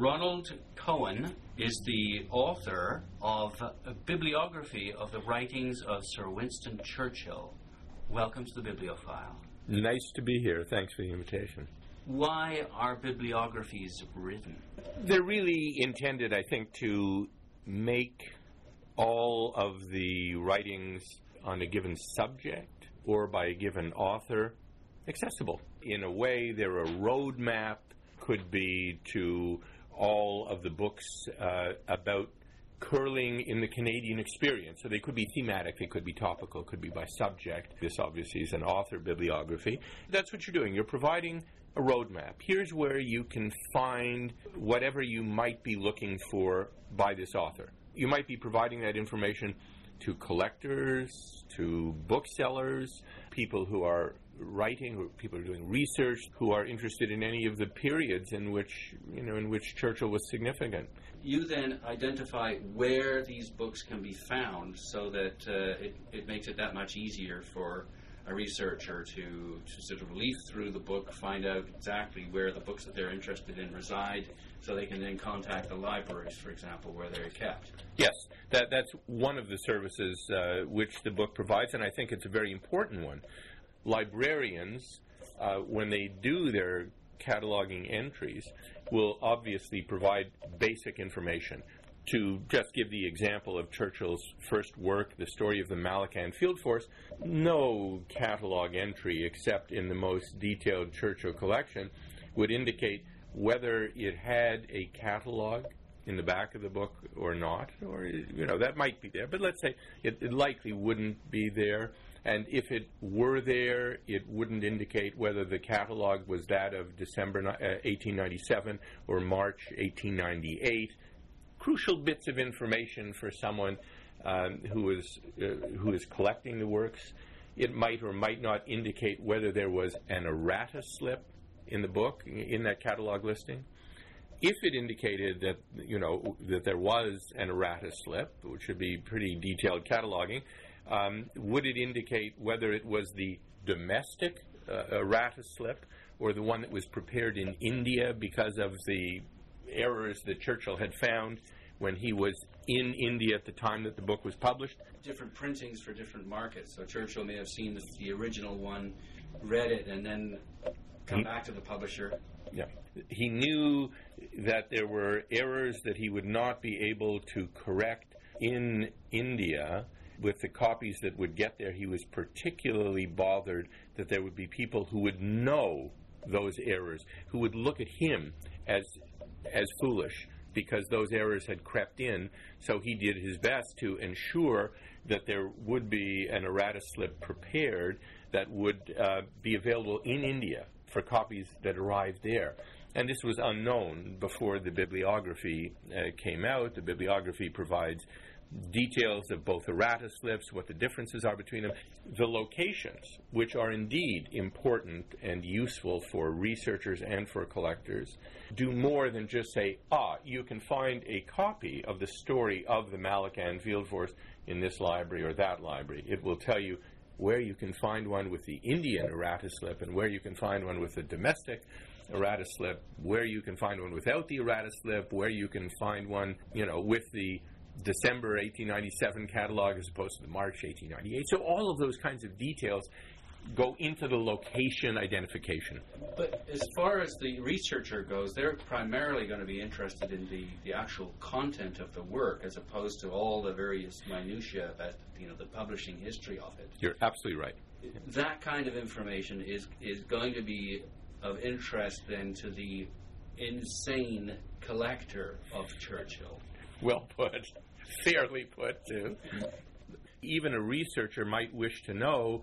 Ronald Cohen is the author of a bibliography of the writings of Sir Winston Churchill. Welcome to the Bibliophile. Nice to be here. Thanks for the invitation. Why are bibliographies written? They're really intended, I think, to make all of the writings on a given subject or by a given author accessible. In a way, they're a roadmap, could be to all of the books uh, about curling in the Canadian experience. So they could be thematic, they could be topical, could be by subject. This obviously is an author bibliography. That's what you're doing. You're providing a roadmap. Here's where you can find whatever you might be looking for by this author. You might be providing that information to collectors, to booksellers, people who are writing, who people are doing research, who are interested in any of the periods in which you know in which Churchill was significant. You then identify where these books can be found, so that uh, it, it makes it that much easier for a researcher to, to sort of leaf through the book, find out exactly where the books that they're interested in reside, so they can then contact the libraries, for example, where they're kept. Yes, that, that's one of the services uh, which the book provides, and I think it's a very important one. Librarians, uh, when they do their cataloging entries, will obviously provide basic information to just give the example of Churchill's first work, The Story of the Malakand Field Force, no catalog entry except in the most detailed Churchill collection would indicate whether it had a catalog in the back of the book or not, or you know that might be there, but let's say it, it likely wouldn't be there. And if it were there, it wouldn't indicate whether the catalog was that of December uh, 1897 or March 1898 crucial bits of information for someone um, who is uh, who is collecting the works. It might or might not indicate whether there was an errata slip in the book in that catalog listing. If it indicated that you know that there was an errata slip, which would be pretty detailed cataloging, um, would it indicate whether it was the domestic uh, errata slip or the one that was prepared in India because of the errors that Churchill had found when he was in India at the time that the book was published. Different printings for different markets. So Churchill may have seen the, the original one, read it, and then come back to the publisher. Yeah. He knew that there were errors that he would not be able to correct in India with the copies that would get there. He was particularly bothered that there would be people who would know those errors, who would look at him as as foolish because those errors had crept in. So he did his best to ensure that there would be an errata slip prepared that would uh, be available in India for copies that arrived there. And this was unknown before the bibliography uh, came out. The bibliography provides details of both errata slips, what the differences are between them, the locations, which are indeed important and useful for researchers and for collectors, do more than just say, ah, you can find a copy of the story of the Malakand Field Force in this library or that library. It will tell you where you can find one with the Indian errata slip and where you can find one with the domestic errata slip, where you can find one without the errata slip, where you can find one, you know, with the December 1897 catalog as opposed to the March 1898. So all of those kinds of details go into the location identification. But as far as the researcher goes, they're primarily going to be interested in the, the actual content of the work as opposed to all the various minutiae about you know the publishing history of it. You're absolutely right. That kind of information is is going to be of interest then to the insane collector of Churchill. Well put. Fairly put, too. Even a researcher might wish to know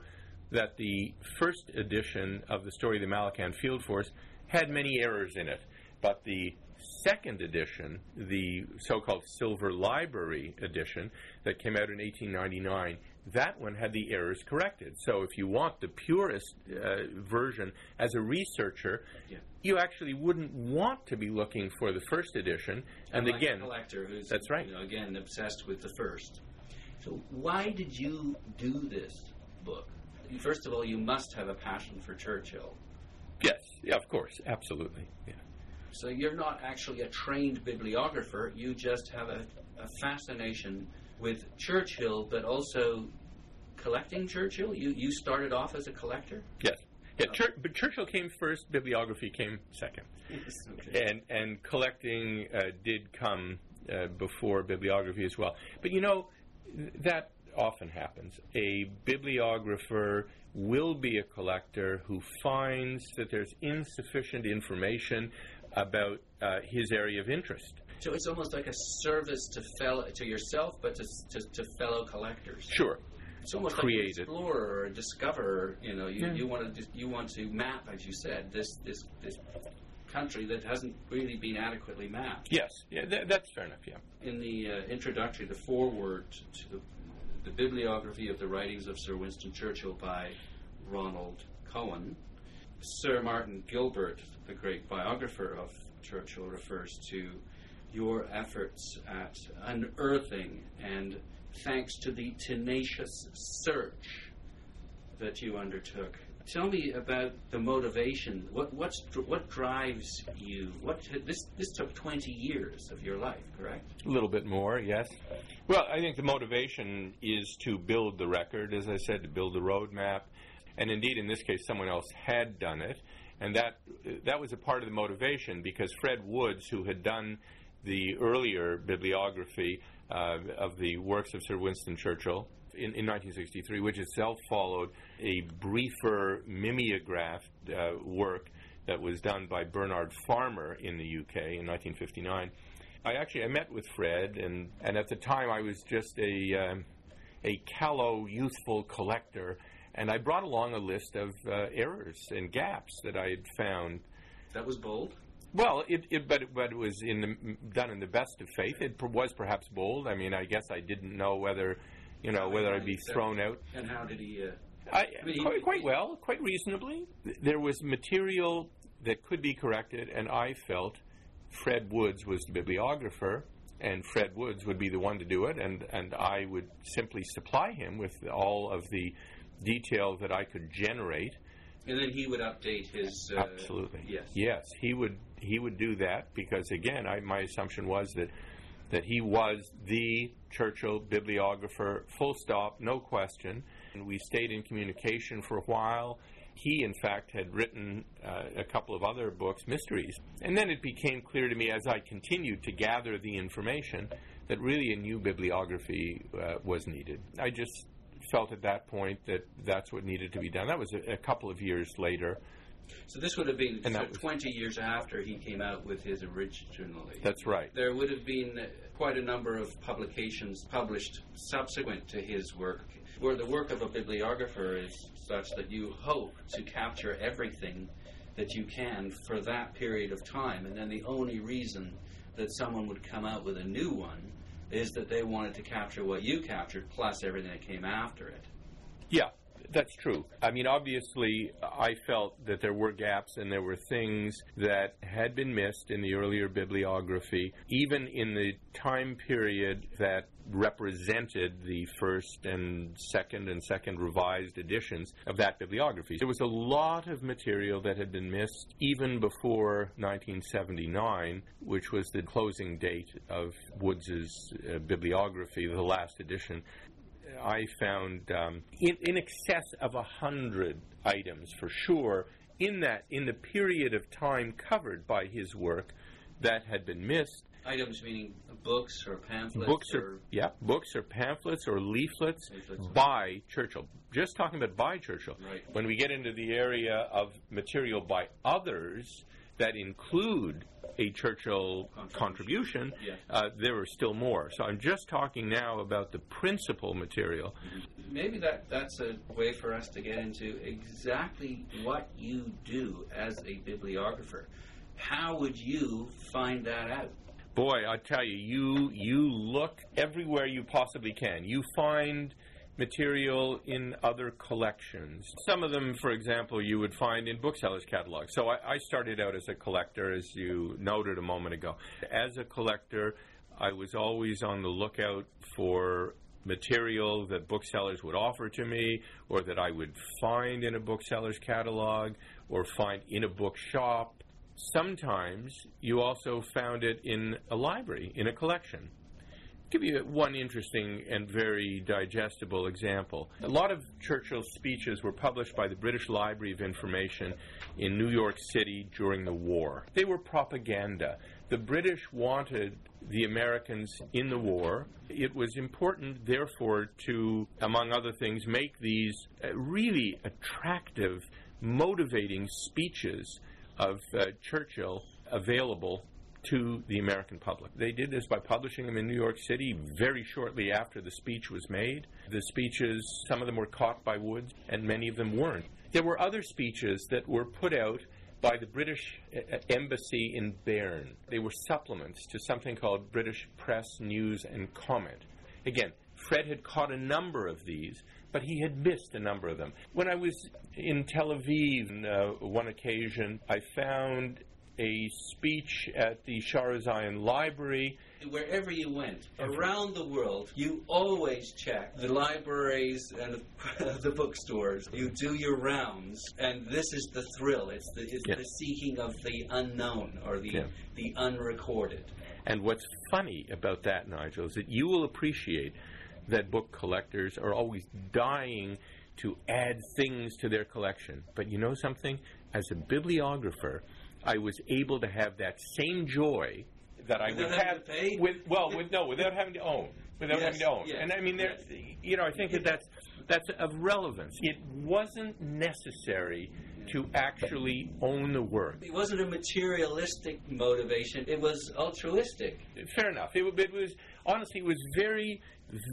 that the first edition of the story of the Malakand Field Force had many errors in it, but the second edition, the so called Silver Library edition that came out in 1899, that one had the errors corrected. So if you want the purest uh, version as a researcher, yeah. you actually wouldn't want to be looking for the first edition. And like again, collector who's that's right. You know, again, obsessed with the first. So why did you do this book? First of all, you must have a passion for Churchill. Yes, yeah, of course, absolutely. Yeah. So you're not actually a trained bibliographer. You just have a, a fascination with Churchill, but also collecting Churchill. You you started off as a collector. Yes. Yeah, Chur- but Churchill came first. Bibliography came second, okay. and and collecting uh, did come uh, before bibliography as well. But you know, th- that often happens. A bibliographer will be a collector who finds that there's insufficient information about uh, his area of interest. So it's almost like a service to fellow to yourself, but to, to, to fellow collectors. Sure. It's almost Created. like an explorer or a discoverer. You know, you, Yeah. you want to you want to map, as you said, this this this country that hasn't really been adequately mapped. Yes. Yeah, th- that's fair enough. Yeah. In the uh, introductory, the foreword to the, the bibliography of the writings of Sir Winston Churchill by Ronald Cohen, Sir Martin Gilbert, the great biographer of Churchill, refers to your efforts at unearthing and thanks to the tenacious search that you undertook. Tell me about the motivation. What what's what drives you? What this this took twenty years of your life, correct? A little bit more, yes. Well, I think the motivation is to build the record, as I said, to build the roadmap, and indeed, in this case, someone else had done it, and that that was a part of the motivation because Fred Woods, who had done the earlier bibliography uh, of the works of Sir Winston Churchill in, in 1963, which itself followed a briefer mimeographed uh, work that was done by Bernard Farmer in the UK in 1959. I actually I met with Fred, and, and at the time I was just a um, a callow, youthful collector, and I brought along a list of uh, errors and gaps that I had found. That was bold. Well, it, it but but it was in the, done in the best of faith. It per- was perhaps bold. I mean, I guess I didn't know whether, you know, whether I'd be thrown out. And how did he? Uh, I, mean, quite, quite well, quite reasonably. There was material that could be corrected, and I felt Fred Woods was the bibliographer, and Fred Woods would be the one to do it, and, and I would simply supply him with all of the detail that I could generate. And then he would update his. Uh, Absolutely. Yes. Yes, he would he would do that because again, I, my assumption was that that he was the Churchill bibliographer, full stop, no question. And we stayed in communication for a while. He, in fact, had written uh, a couple of other books, mysteries. And then it became clear to me as I continued to gather the information that really a new bibliography uh, was needed. I just felt at that point that that's what needed to be done. That was a, a couple of years later. So this would have been so that 20 years after he came out with his originally. That's right. there would have been quite a number of publications published subsequent to his work, where the work of a bibliographer is such that you hope to capture everything that you can for that period of time, and then the only reason that someone would come out with a new one is that they wanted to capture what you captured plus everything that came after it. Yeah, that's true. I mean, obviously, I felt that there were gaps and there were things that had been missed in the earlier bibliography, even in the time period that represented the first and second and second revised editions of that bibliography. There was a lot of material that had been missed even before 1979, which was the closing date of Woods's uh, bibliography, the last edition. I found um, in, in excess of a hundred items for sure in that in the period of time covered by his work that had been missed. Items meaning books or pamphlets books or or yeah, books or pamphlets or leaflets Leaflets. by Churchill. Just talking about by Churchill. Right. When we get into the area of material by others that include a Churchill contribution, Yes. uh, there are still more. So I'm just talking now about the principal material. maybe that that's a way for us to get into exactly what you do as a bibliographer. How would you find that out? Boy, I tell you, you you look everywhere you possibly can. You find material in other collections. Some of them, for example, you would find in booksellers' catalogs. So I, I started out as a collector, as you noted a moment ago. As a collector, I was always on the lookout for material that booksellers would offer to me or that I would find in a bookseller's catalog or find in a bookshop Sometimes you also found it in a library, in a collection. I'll give you one interesting and very digestible example. A lot of Churchill's speeches were published by the British Library of Information in New York City during the war. They were propaganda. The British wanted the Americans in the war. It was important, therefore, to, among other things, make these uh, really attractive, motivating speeches of uh, Churchill available to the American public. They did this by publishing them in New York City very shortly after the speech was made. The speeches, some of them were caught by Woods, and many of them weren't. There were other speeches that were put out by the British uh, Embassy in Bern. They were supplements to something called British Press News and Comment. Again, Fred had caught a number of these, but he had missed a number of them. When I was in Tel Aviv on uh, one occasion, I found a speech at the Shaar Zion Library. Wherever you went, around the world, you always check the libraries and the, the bookstores. You do your rounds, and this is the thrill. It's the, it's Yeah. the seeking of the unknown or the, Yeah. the unrecorded. And what's funny about that, Nigel, is that you will appreciate that book collectors are always dying to add things to their collection. But you know something? As a bibliographer, I was able to have that same joy that I Without would have to pay? with well, with no, without having to own, without Yes, having to own. yes, and I mean, there, you know, I think that that's that's of relevance. It wasn't necessary to actually own the work. It wasn't a materialistic motivation, it was altruistic. fair enough. It, it was honestly, it was very,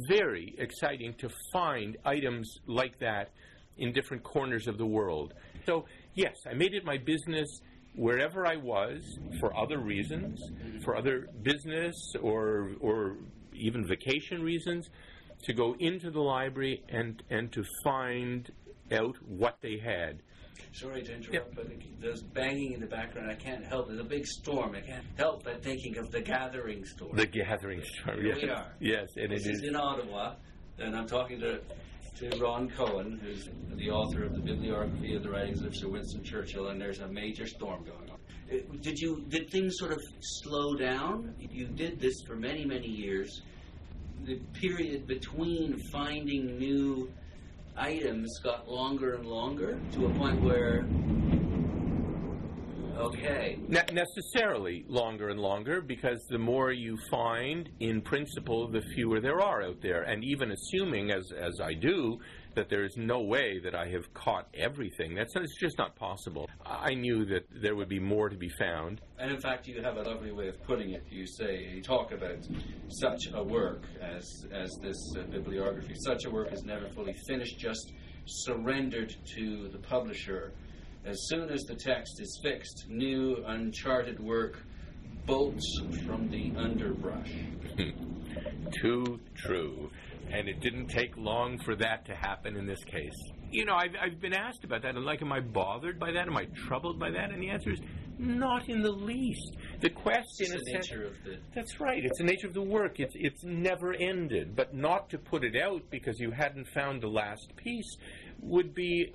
very exciting to find items like that in different corners of the world. So yes, I made it my business wherever I was for other reasons, for other business or or even vacation reasons, to go into the library and and to find out what they had. Sorry to interrupt, but there's banging in the background. I can't help. It. There's a big storm. I can't help but thinking of the gathering storm. The gathering storm. Here yes. we are. Yes, and This it is is. in Ottawa, and I'm talking to, to Ron Cohen, who's the author of the bibliography of the writings of Sir Winston Churchill, and there's a major storm going on. Uh, Did you did things sort of slow down? You did this for many many years. The period between finding new items got longer and longer to a point where okay Ne- necessarily longer and longer because the more you find, in principle, the fewer there are out there. And even assuming, as, as I do, that there is no way that I have caught everything, that's it's just not possible. I knew that there would be more to be found. And in fact, you have a lovely way of putting it. You say, you talk about such a work as, as this uh, bibliography. Such a work is never fully finished, just surrendered to the publisher. As soon as the text is fixed, new, uncharted work bolts from the underbrush. Too true. And it didn't take long for that to happen in this case. You know, I've, I've been asked about that. And like, am I bothered by that? Am I troubled by that? And the answer is not in the least. The quest, It's in a the sense, nature of the. That's right. It's the nature of the work. It's it's never ended. But not to put it out because you hadn't found the last piece would be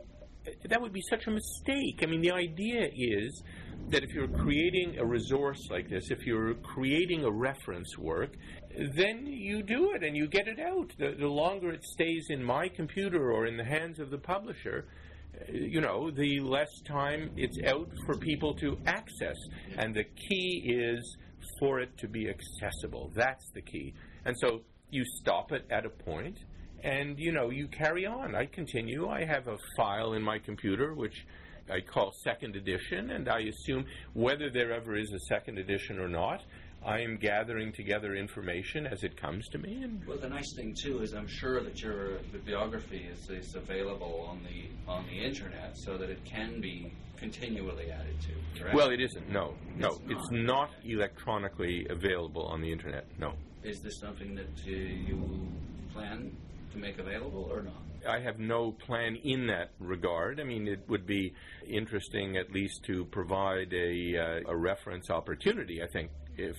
that would be such a mistake. I mean, the idea is that if you're creating a resource like this, if you're creating a reference work, then you do it and you get it out. The, the longer it stays in my computer or in the hands of the publisher, uh, you know, the less time it's out for people to access. And the key is for it to be accessible. That's the key. And so you stop it at a point and you know you carry on i continue i have a file in my computer which i call second edition and i assume whether there ever is a second edition or not i am gathering together information as it comes to me and Well, the nice thing too is I'm sure that your bibliography is, is available on the on the internet, so that it can be continually added to. Correct? well it isn't no no It's it's not electronically available on the internet no is this something that uh, you plan to make available or not? I have no plan in that regard. I mean, it would be interesting at least to provide a, uh, a reference opportunity, I think,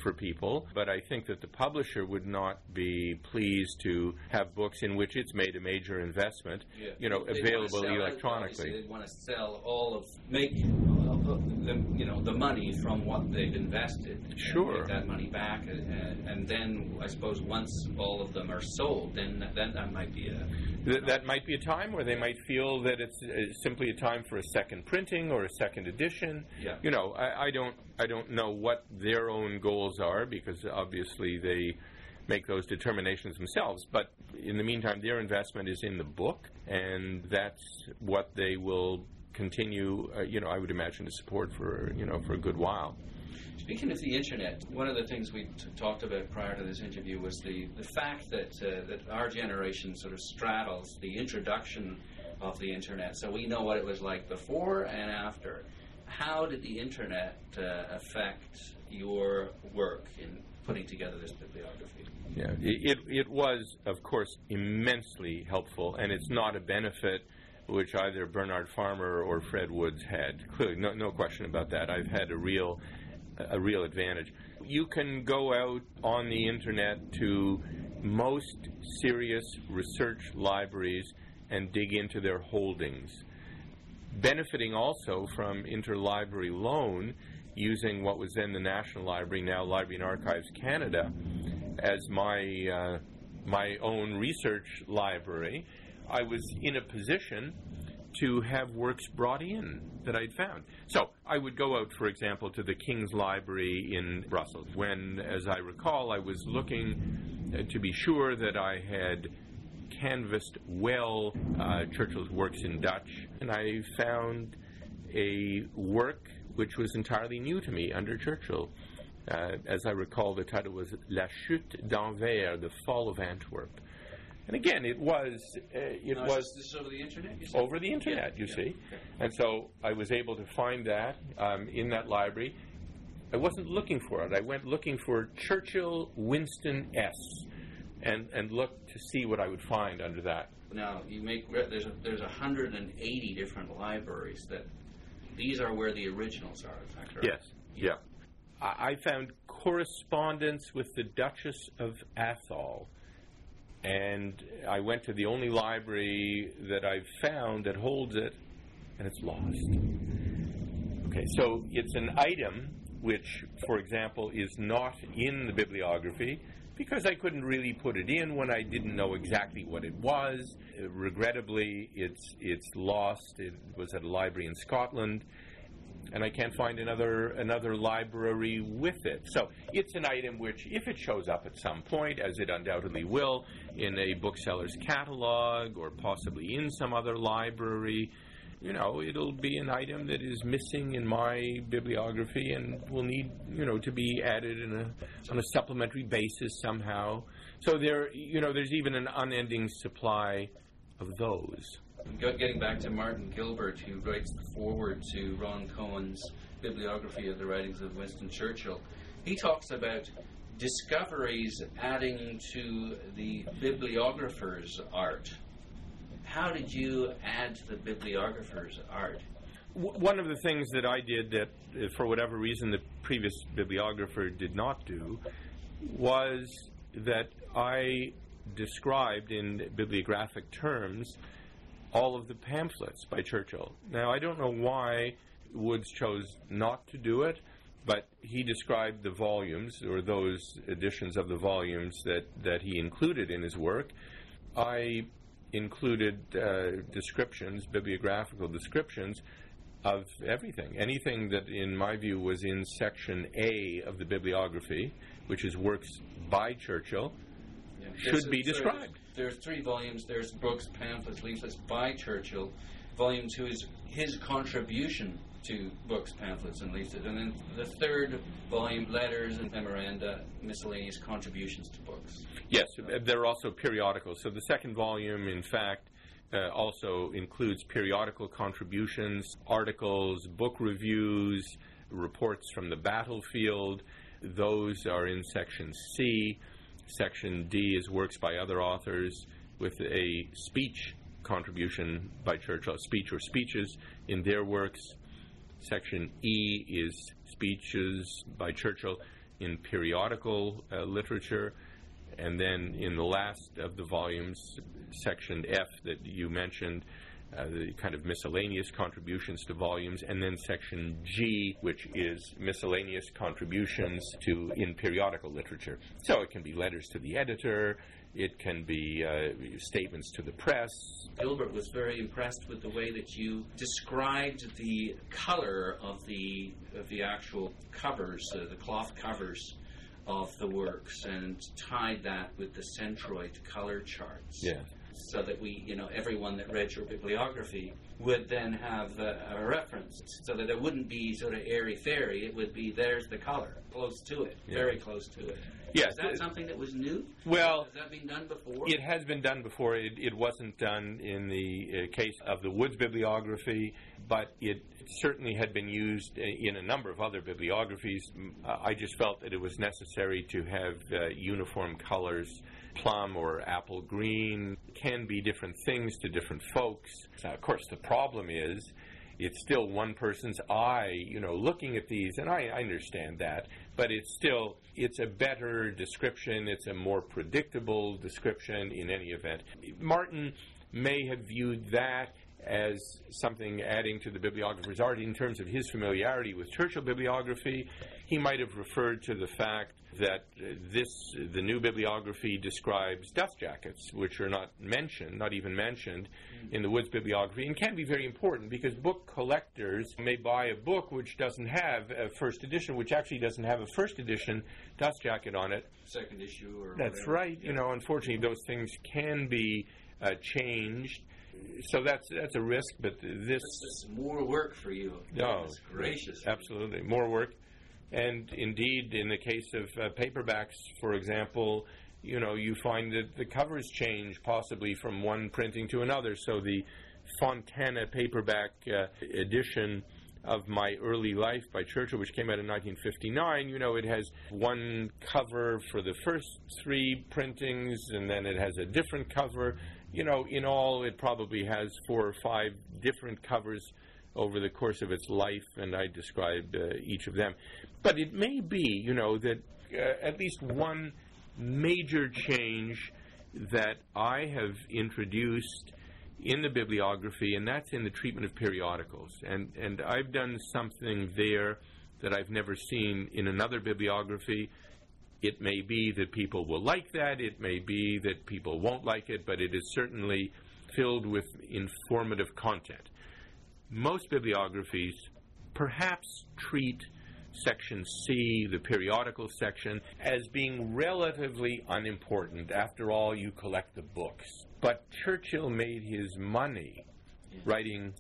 for people. But I think that the publisher would not be pleased to have books in which it's made a major investment, you know, They available electronically. They want to sell all of make the you know the money from what they've invested. Sure. Get that money back, and, and then I suppose once all of them are sold, then then that might be a Th- that might be a time where they might feel that it's uh, simply a time for a second printing or a second edition. Yeah. You know, I, I don't I don't know what their own goals are because obviously they make those determinations themselves. But in the meantime, their investment is in the book, and that's what they will continue. Uh, you know, I would imagine to support for you know for a good while. Speaking of the internet, one of the things we t- talked about prior to this interview was the, the fact that uh, that our generation sort of straddles the introduction of the internet, so we know what it was like before and after. How did the internet uh, affect your work in putting together this bibliography? Yeah, it, it, was, of course, immensely helpful, and it's not a benefit which either Bernard Farmer or Fred Woods had. Clearly, no, no question about that. I've had a real, a real advantage. You can go out on the internet to most serious research libraries and dig into their holdings, benefiting also from interlibrary loan using what was then the National Library, now Library and Archives Canada, as my uh, my own research library, I was in a position to have works brought in that I'd found. So I would go out, for example, to the King's Library in Brussels when, as I recall, I was looking uh, to be sure that I had canvassed well uh, Churchill's works in Dutch, and I found a work which was entirely new to me under Churchill. Uh, as I recall, the title was La Chute d'Anvers, The Fall of Antwerp. And again, it was uh, it Now, was is this over the internet? You over the internet, you Yeah, see. okay. And so I was able to find that um, in that library. I wasn't looking for it. I went looking for Churchill Winston S. And, and looked to see what I would find under that. Now you make re- there's a, there's 180 different libraries that these are where the originals are. Is that correct? Yes. Yeah. I I found correspondence with the Duchess of Atholl, and I went to the only library that I've found that holds it, and it's lost. Okay, so it's an item which, for example, is not in the bibliography because I couldn't really put it in when I didn't know exactly what it was. Uh, regrettably, it's it's lost. It was at a library in Scotland and I can't find another another library with it. So it's an item which, if it shows up at some point, as it undoubtedly will, in a bookseller's catalog or possibly in some other library, you know, it'll be an item that is missing in my bibliography and will need, you know, to be added in a on a supplementary basis somehow. So there, you know, there's even an unending supply of those. Getting back to Martin Gilbert, who writes the foreword to Ron Cohen's bibliography of the writings of Winston Churchill, he talks about discoveries adding to the bibliographer's art. How did you add to the bibliographer's art? One of the things that I did that, uh, for whatever reason, the previous bibliographer did not do was that I described in bibliographic terms all of the pamphlets by Churchill. Now, I don't know why Woods chose not to do it, but he described the volumes or those editions of the volumes that, that he included in his work. I included uh, descriptions, bibliographical descriptions of everything. Anything that, in my view, was in section A of the bibliography, which is works by Churchill, Yeah. Should There's- be there's- described. There's three volumes. There's books, pamphlets, leaflets by Churchill. Volume two is his contribution to books, pamphlets, and leaflets. And then the third volume, letters and memoranda, miscellaneous contributions to books. Yes, there are also periodicals. So the second volume, in fact, uh, also includes periodical contributions, articles, book reviews, reports from the battlefield. Those are in section C. Section D is works by other authors with a speech contribution by Churchill, speech or speeches in their works. Section E is speeches by Churchill in periodical uh, literature. And then in the last of the volumes, section F that you mentioned, uh, the kind of miscellaneous contributions to volumes, and then section G, which is miscellaneous contributions to in periodical literature. So it can be letters to the editor, it can be uh, statements to the press. Gilbert was very impressed with the way that you described the color of the of the actual covers, uh, the cloth covers of the works, and tied that with the centroid color charts. Yeah. So that we, you know, everyone that read your bibliography would then have a, a reference, so that it wouldn't be sort of airy fairy. It would be there's the color, close to it, Yeah. very close to it. Yes. Is that something that was new? Well, Has that been done before? It has been done before. It, it wasn't done in the uh, case of the Woods bibliography, but it certainly had been used uh, in a number of other bibliographies. Uh, I just felt that it was necessary to have uh, uniform colors. Plum or apple green can be different things to different folks. Now, of course, the problem is it's still one person's eye, you know, looking at these, and I, I understand that, but it's still it's a better description, it's a more predictable description in any event. Martin may have viewed that as something adding to the bibliographer's art in terms of his familiarity with Churchill bibliography. He might have referred to the fact that this the new bibliography describes dust jackets, which are not mentioned, not even mentioned in the Woods bibliography, and can be very important because book collectors may buy a book which doesn't have a first edition, which actually doesn't have a first edition dust jacket on it. Second issue or That's whatever. right. You know, unfortunately, those things can be uh, changed. So that's that's a risk, but this This is more work for you. no, gracious. absolutely more work. And indeed, in the case of uh, paperbacks, for example, you know, you find that the covers change possibly from one printing to another. So the Fontana paperback uh, edition of My Early Life by Churchill, which came out in 1959, you know, it has one cover for the first three printings, and then it has a different cover. You know, in all, it probably has four or five different covers over the course of its life, and I described uh, each of them. But it may be, you know, that uh, at least one major change that I have introduced in the bibliography, and that's in the treatment of periodicals. And, and I've done something there that I've never seen in another bibliography. It may be that people will like that, it may be that people won't like it, but it is certainly filled with informative content. Most bibliographies perhaps treat section C, the periodical section, as being relatively unimportant. After all, you collect the books. But Churchill made his money writing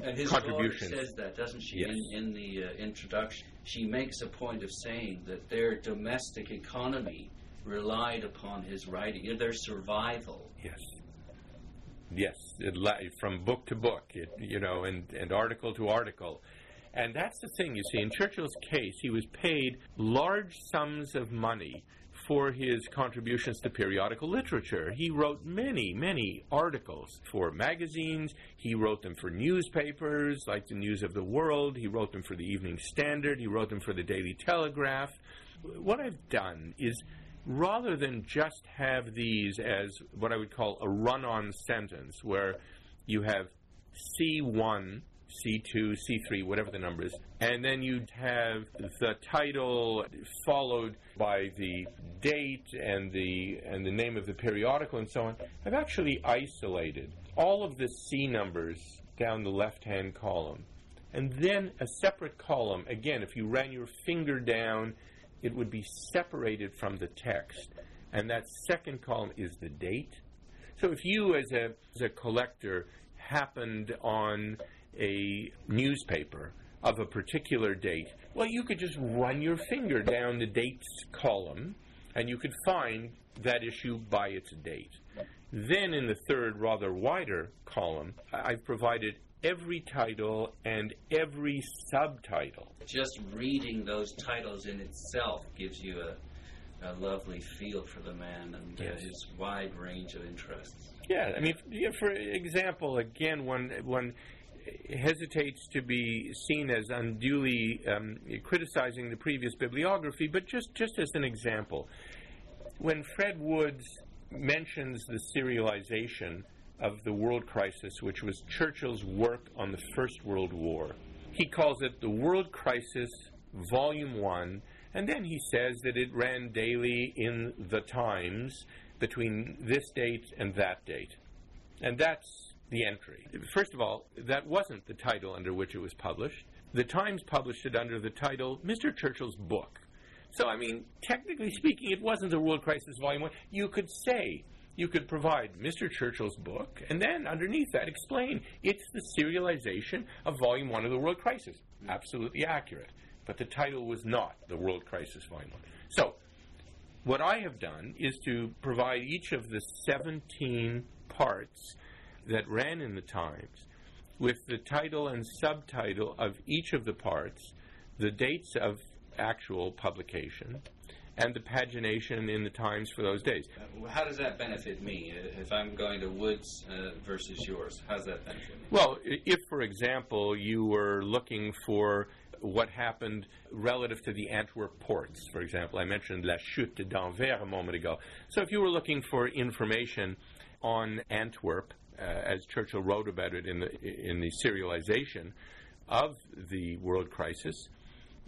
And his contributions. daughter says that, doesn't she? Yes. In, in the uh, introduction, she makes a point of saying that their domestic economy relied upon his writing, their survival. Yes. Yes, it, li- from book to book, it, you know, and, and article to article. And that's the thing, you see. In Churchill's case, he was paid large sums of money for his contributions to periodical literature. He wrote many, many articles for magazines. He wrote them for newspapers like the News of the World. He wrote them for the Evening Standard. He wrote them for the Daily Telegraph. What I've done is rather than just have these as what I would call a run on sentence, where you have C1, C2, C3, whatever the number is, and then you'd have the title followed by the date and the and the name of the periodical and so on. I've actually isolated all of the C numbers down the left-hand column. And then a separate column, again, if you ran your finger down, it would be separated from the text. And that second column is the date. So if you, as a, as a collector, happened on a newspaper of a particular date, well, you could just run your finger down the dates column and you could find that issue by its date. Then in the third, rather wider column, I've provided every title and every subtitle. Just reading those titles in itself gives you a, a lovely feel for the man and Yes. his wide range of interests. Yeah, I mean, yeah, for example, again, one one hesitates to be seen as unduly um, criticizing the previous bibliography, but just just as an example, when Fred Woods mentions the serialization of the world crisis, which was Churchill's work on the First World War. He calls it the World Crisis, Volume 1, and then he says that it ran daily in the Times between this date and that date. And that's the entry. First of all, that wasn't the title under which it was published. The Times published it under the title Mr. Churchill's Book. So, I mean, technically speaking, it wasn't the World Crisis Volume 1. You could say, you could provide Mr. Churchill's book, and then underneath that explain it's the serialization of Volume 1 of the World Crisis. Absolutely accurate. But the title was not the World Crisis Volume 1. So, what I have done is to provide each of the 17 parts that ran in the Times with the title and subtitle of each of the parts, the dates of actual publication, and the pagination in the Times for those days. Uh, how does that benefit me uh, if I'm going to Woods uh, versus yours? How does that benefit me? Well, if, for example, you were looking for what happened relative to the Antwerp ports, for example, I mentioned La Chute d'Anvers a moment ago. So if you were looking for information on Antwerp, as Churchill wrote about it in the in the serialization of the world crisis,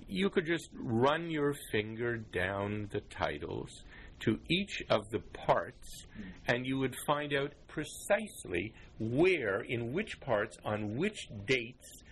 you could just run your finger down the titles to each of the parts, and you would find out precisely where, in which parts, on which dates,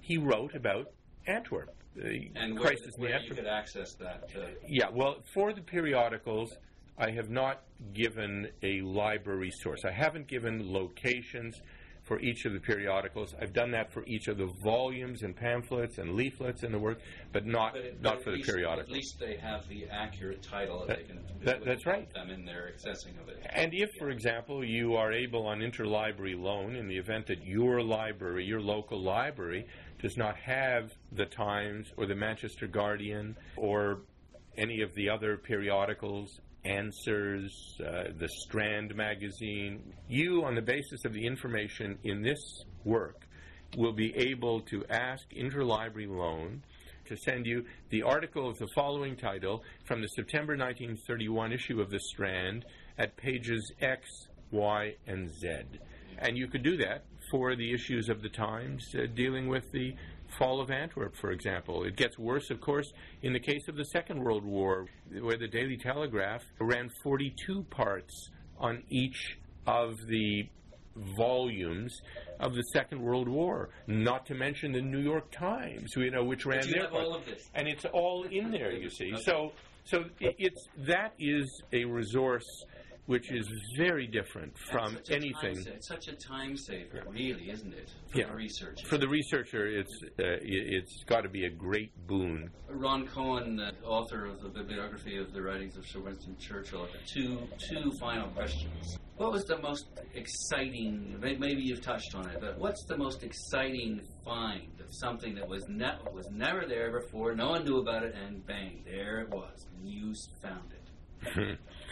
he wrote about Antwerp. The and crisis where, where you could access that. Uh, yeah, well, for the periodicals, I have not given a library source. I haven't given locations for each of the periodicals. I've done that for each of the volumes and pamphlets and leaflets in the work, but not but it, not for the periodicals. At least they have the accurate title that, that they can. That, that's right. Them in their accessing of it. And if, for example, you are able on interlibrary loan, in the event that your library, your local library, does not have the Times or the Manchester Guardian or any of the other periodicals Answers, uh, the Strand magazine. You, on the basis of the information in this work, will be able to ask Interlibrary Loan to send you the article of the following title from the September 1931 issue of The Strand at pages X, Y, and Z. And you could do that for the issues of the Times uh, dealing with the fall of Antwerp, for example. It gets worse, of course, in the case of the Second World War, where the Daily Telegraph ran 42 parts on each of the volumes of the Second World War, not to mention the New York Times, you know, which ran their and it's all in there. You see, okay. so so it's that is a resource which is very different from anything. It's such a time saver, really, isn't it? For yeah. the researcher. For the researcher, it's uh, it's got to be a great boon. Ron Cohen, uh, author of the bibliography of the writings of Sir Winston Churchill, two two final questions. What was the most exciting? Maybe you've touched on it, but what's the most exciting find of something that was ne- was never there before? No one knew about it, and bang, there it was. You found it.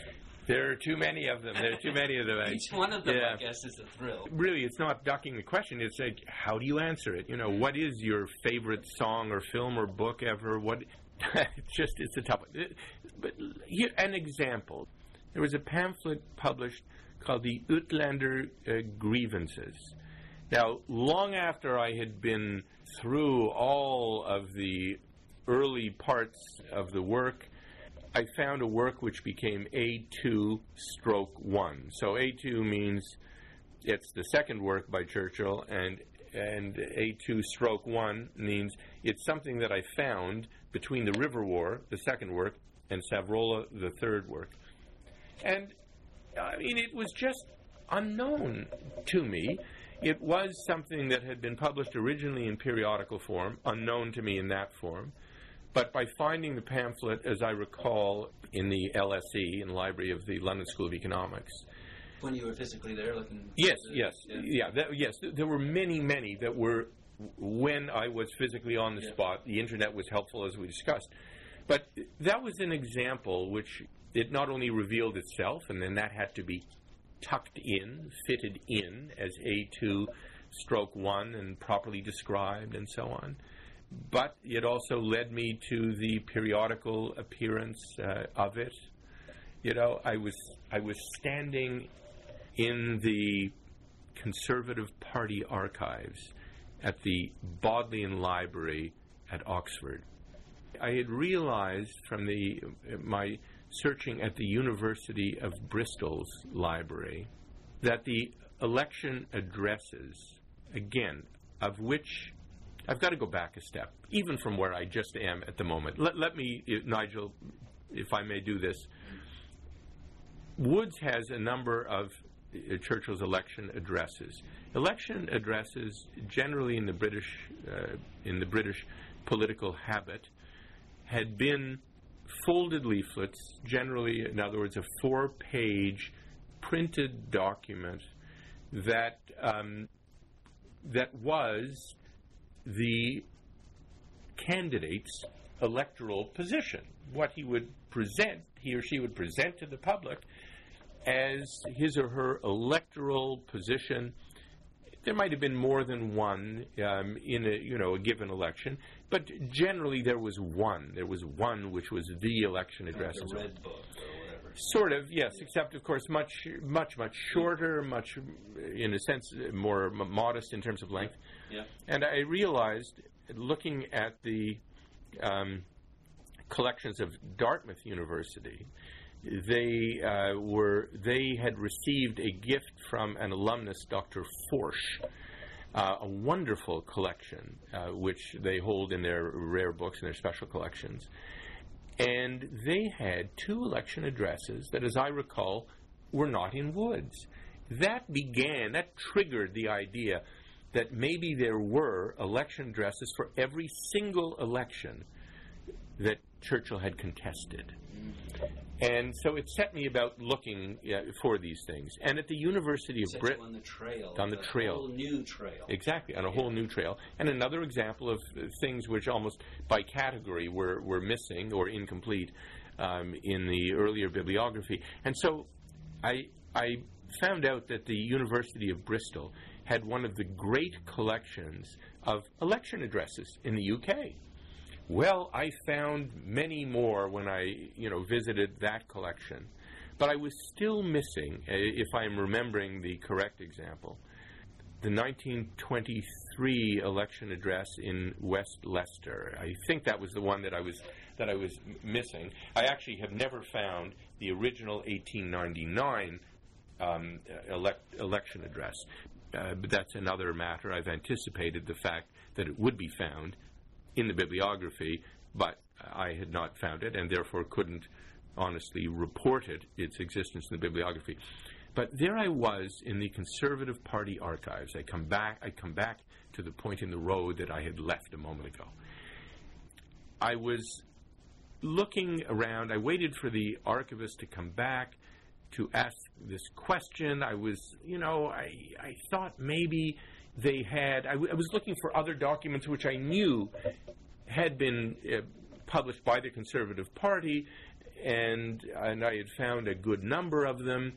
There are too many of them. There are too many of them. Each one of them, yeah. I guess, is a thrill. Really, it's not ducking the question. It's like, how do you answer it? You know, what is your favorite song or film or book ever? What? it's just, it's a tough one. But here, an example. There was a pamphlet published called the Uitlander uh, Grievances. Now, long after I had been through all of the early parts of the work, I found a work which became A2 stroke 1. So A2 means it's the second work by Churchill, and, and A2 stroke 1 means it's something that I found between the River War, the second work, and Savrola, the third work. And I mean, it was just unknown to me. It was something that had been published originally in periodical form, unknown to me in that form. But by finding the pamphlet, as I recall, in the LSE, in the Library of the London School of Economics. When you were physically there looking? Yes, yes, yeah. yeah that, yes. There were many, many that were when I was physically on the yeah. spot. The internet was helpful, as we discussed. But that was an example which it not only revealed itself, and then that had to be tucked in, fitted in as A2 stroke 1 and properly described and so on but it also led me to the periodical appearance uh, of it. You know, I was I was standing in the Conservative Party archives at the Bodleian Library at Oxford. I had realized from the my searching at the University of Bristol's library that the election addresses, again, of which I've got to go back a step, even from where I just am at the moment. Let, let me, Nigel, if I may do this. Woods has a number of uh, Churchill's election addresses. Election addresses, generally in the British uh, in the British political habit, had been folded leaflets, generally, in other words, a four-page printed document that um, that was the candidate's electoral position, what he would present, he or she would present to the public as his or her electoral position. There might have been more than one um, in a you know a given election, but generally there was one. There was one which was the election address. Like the red book. Sort of, yes, except of course much, much, much shorter, much, in a sense, more m- modest in terms of length. Yeah. And I realized, looking at the um, collections of Dartmouth University, they uh, were they had received a gift from an alumnus, Dr. Forsch, uh, a wonderful collection uh, which they hold in their rare books and their special collections. And they had two election addresses that, as I recall, were not in Woods. That began, that triggered the idea that maybe there were election addresses for every single election that Churchill had contested. And so it set me about looking uh, for these things. And at the University of Britain, on the trail. On the a trail. whole new trail. Exactly, on a whole new trail. And another example of uh, things which almost by category were, were missing or incomplete um, in the earlier bibliography. And so I, I found out that the University of Bristol had one of the great collections of election addresses in the UK. Well, I found many more when I, you know, visited that collection. But I was still missing, uh, if I'm remembering the correct example, the 1923 election address in West Leicester. I think that was the one that I was that I was missing. I actually have never found the original 1899 um, elect, election address. Uh, but that's another matter. I've anticipated the fact that it would be found in the bibliography, but I had not found it and therefore couldn't honestly report it, its existence in the bibliography. But there I was in the Conservative Party archives. I come back. I come back to the point in the road that I had left a moment ago. I was looking around. I waited for the archivist to come back to ask this question. I was, you know, I, I thought maybe they had, I, w- I was looking for other documents which I knew had been uh, published by the Conservative Party, and, and I had found a good number of them.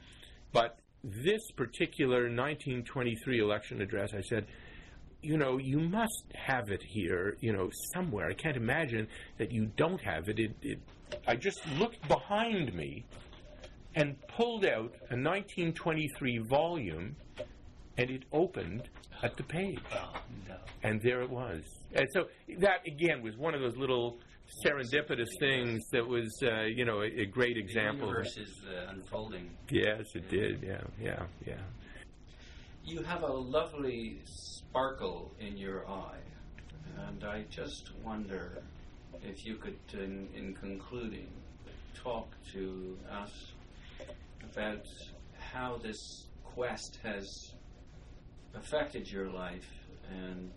But this particular 1923 election address, I said, you know, you must have it here, you know, somewhere. I can't imagine that you don't have it. It, it. I just looked behind me and pulled out a 1923 volume, and it opened at the page. Oh, no. And there it was. And so that, again, was one of those little serendipitous things that was, uh, you know, a, a great example. The universe is uh, unfolding. Yes, it did. Yeah, yeah, yeah. You have a lovely sparkle in your eye, and I just wonder if you could, in, in concluding, talk to us about how this quest has affected your life and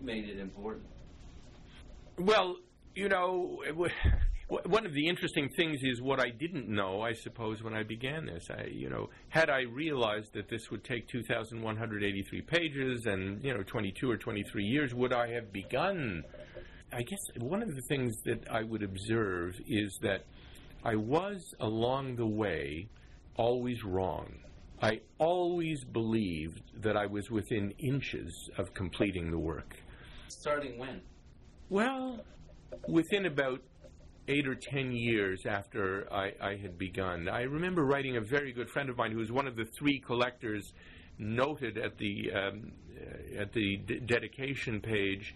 made it important. Well, you know, wa- one of the interesting things is what I didn't know, I suppose, when I began this. I, you know, had I realized that this would take 2,183 pages and, you know, 22 or 23 years, would I have begun? I guess one of the things that I would observe is that I was, along the way, always wrong. I always believed that I was within inches of completing the work. Starting when? Well, within about eight or ten years after I, I had begun, I remember writing a very good friend of mine who was one of the three collectors noted at the um, at the d- dedication page,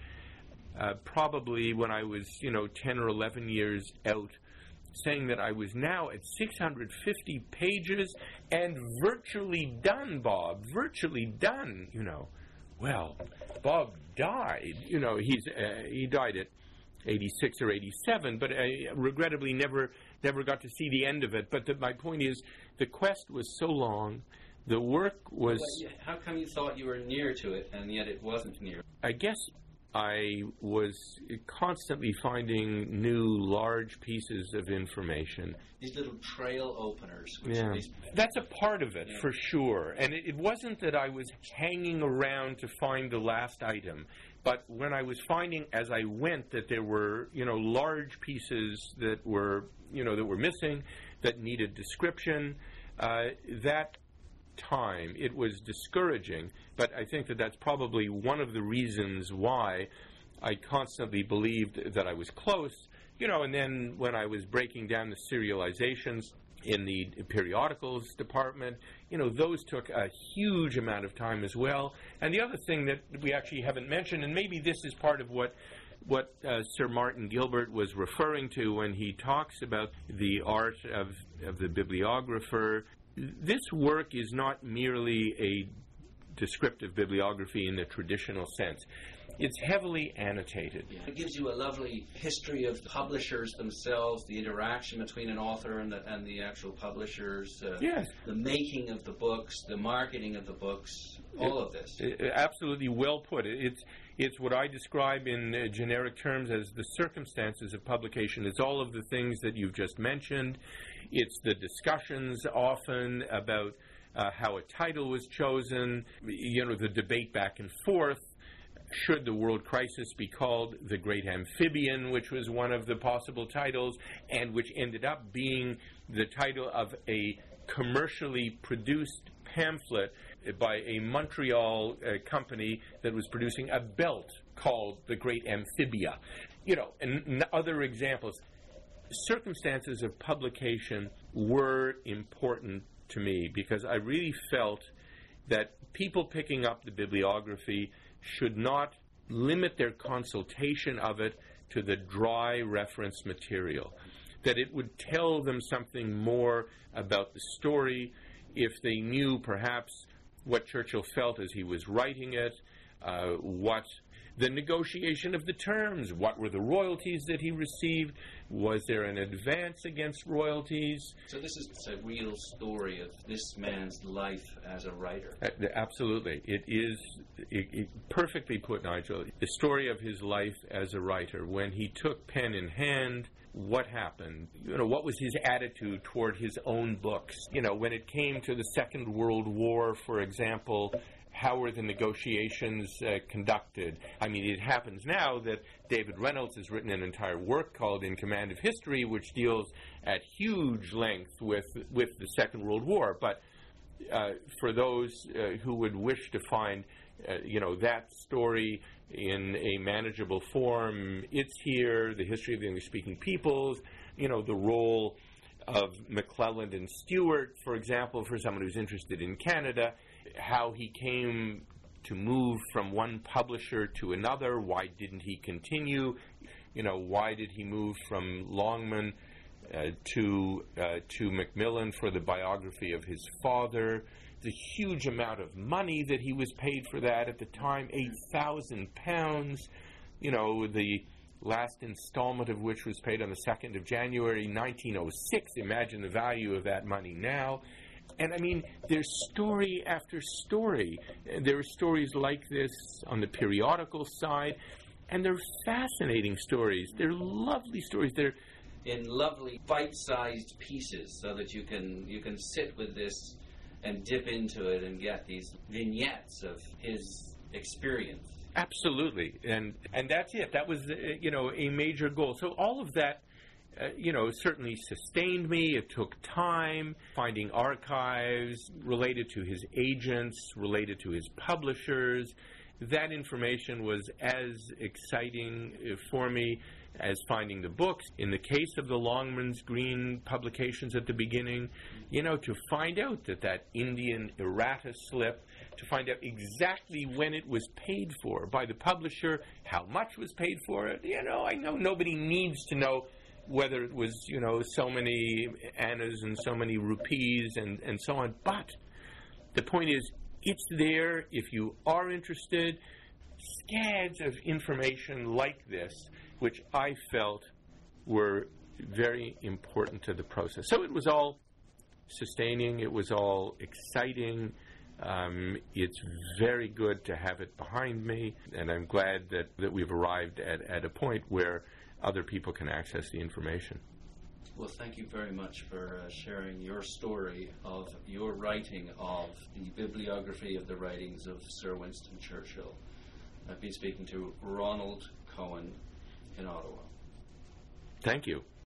uh, probably when I was you know 10 or 11 years out, saying that I was now at 650 pages and virtually done, Bob, virtually done. You know, well, Bob died. You know, he's uh, he died at 86 or 87, but I regrettably never never got to see the end of it. But the, my point is, the quest was so long. The work was. How come you thought you were near to it and yet it wasn't near? I guess I was constantly finding new large pieces of information. These little trail openers. yeah. That's a part of it, yeah. for sure. And it, it, wasn't that I was hanging around to find the last item, but when I was finding as I went that there were, you know, large pieces that were, you know, that were missing, that needed description, uh, that time. It was discouraging, but I think that that's probably one of the reasons why I constantly believed that I was close. You know, and then when I was breaking down the serializations in the periodicals department, you know, those took a huge amount of time as well. And the other thing that we actually haven't mentioned, and maybe this is part of what what uh, Sir Martin Gilbert was referring to when he talks about the art of, of the bibliographer this work is not merely a descriptive bibliography in the traditional sense. It's heavily annotated. Yeah. It gives you a lovely history of the publishers themselves, the interaction between an author and the, and the actual publishers, uh, yes. the making of the books, the marketing of the books, all it, of this. It, absolutely well put. It's, it's what I describe in uh, generic terms as the circumstances of publication. It's all of the things that you've just mentioned. It's the discussions often about uh, how a title was chosen, you know, the debate back and forth. Should the world crisis be called The Great Amphibian, which was one of the possible titles, and which ended up being the title of a commercially produced pamphlet by a Montreal uh, company that was producing a belt called The Great Amphibia. You know, and other examples circumstances of publication were important to me because I really felt that people picking up the bibliography should not limit their consultation of it to the dry reference material. That it would tell them something more about the story if they knew perhaps what Churchill felt as he was writing it, uh, what the negotiation of the terms. What were the royalties that he received? Was there an advance against royalties? So this is a real story of this man's life as a writer. Uh, absolutely, it is it, it perfectly put, Nigel. The story of his life as a writer when he took pen in hand what happened? You know, what was his attitude toward his own books? You know, when it came to the Second World War, for example, how were the negotiations uh, conducted? I mean, it happens now that David Reynolds has written an entire work called In Command of History, which deals at huge length with, with the Second World War. But uh, for those uh, who would wish to find, uh, you know, that story in a manageable form, it's here. The history of the English-speaking peoples, you know, the role of McClelland and Stewart, for example, for someone who's interested in Canada how he came to move from one publisher to another. Why didn't he continue? You know, why did he move from Longman uh, to uh, to Macmillan for the biography of his father? The huge amount of money that he was paid for that at the time, eight thousand pounds. You know, the last installment of which was paid on the 2nd of January 1906. Imagine the value of that money now. And I mean, there's story after story. There are stories like this on the periodical side, and they're fascinating stories. They're lovely stories. They're in lovely bite-sized pieces, so that you can you can sit with this and dip into it and get these vignettes of his experience. Absolutely, and and that's it. That was uh, you know a major goal. So all of that uh, you know, certainly sustained me. It took time finding archives related to his agents, related to his publishers. That information was as exciting uh, for me as finding the books. In the case of the Longmans Green publications at the beginning, you know, to find out that that Indian errata slip, to find out exactly when it was paid for by the publisher, how much was paid for it. You know, I know nobody needs to know whether it was, you know, so many annas and so many rupees and, and so on. But the point is, it's there if you are interested. Scads of information like this, which I felt were very important to the process. So it was all sustaining, it was all exciting. Um, it's very good to have it behind me, and I'm glad that, that we've arrived at, at a point where other people can access the information. Well, thank you very much for uh, sharing your story of your writing of the bibliography of the writings of Sir Winston Churchill. I've been speaking to Ronald Cohen in Ottawa. Thank you.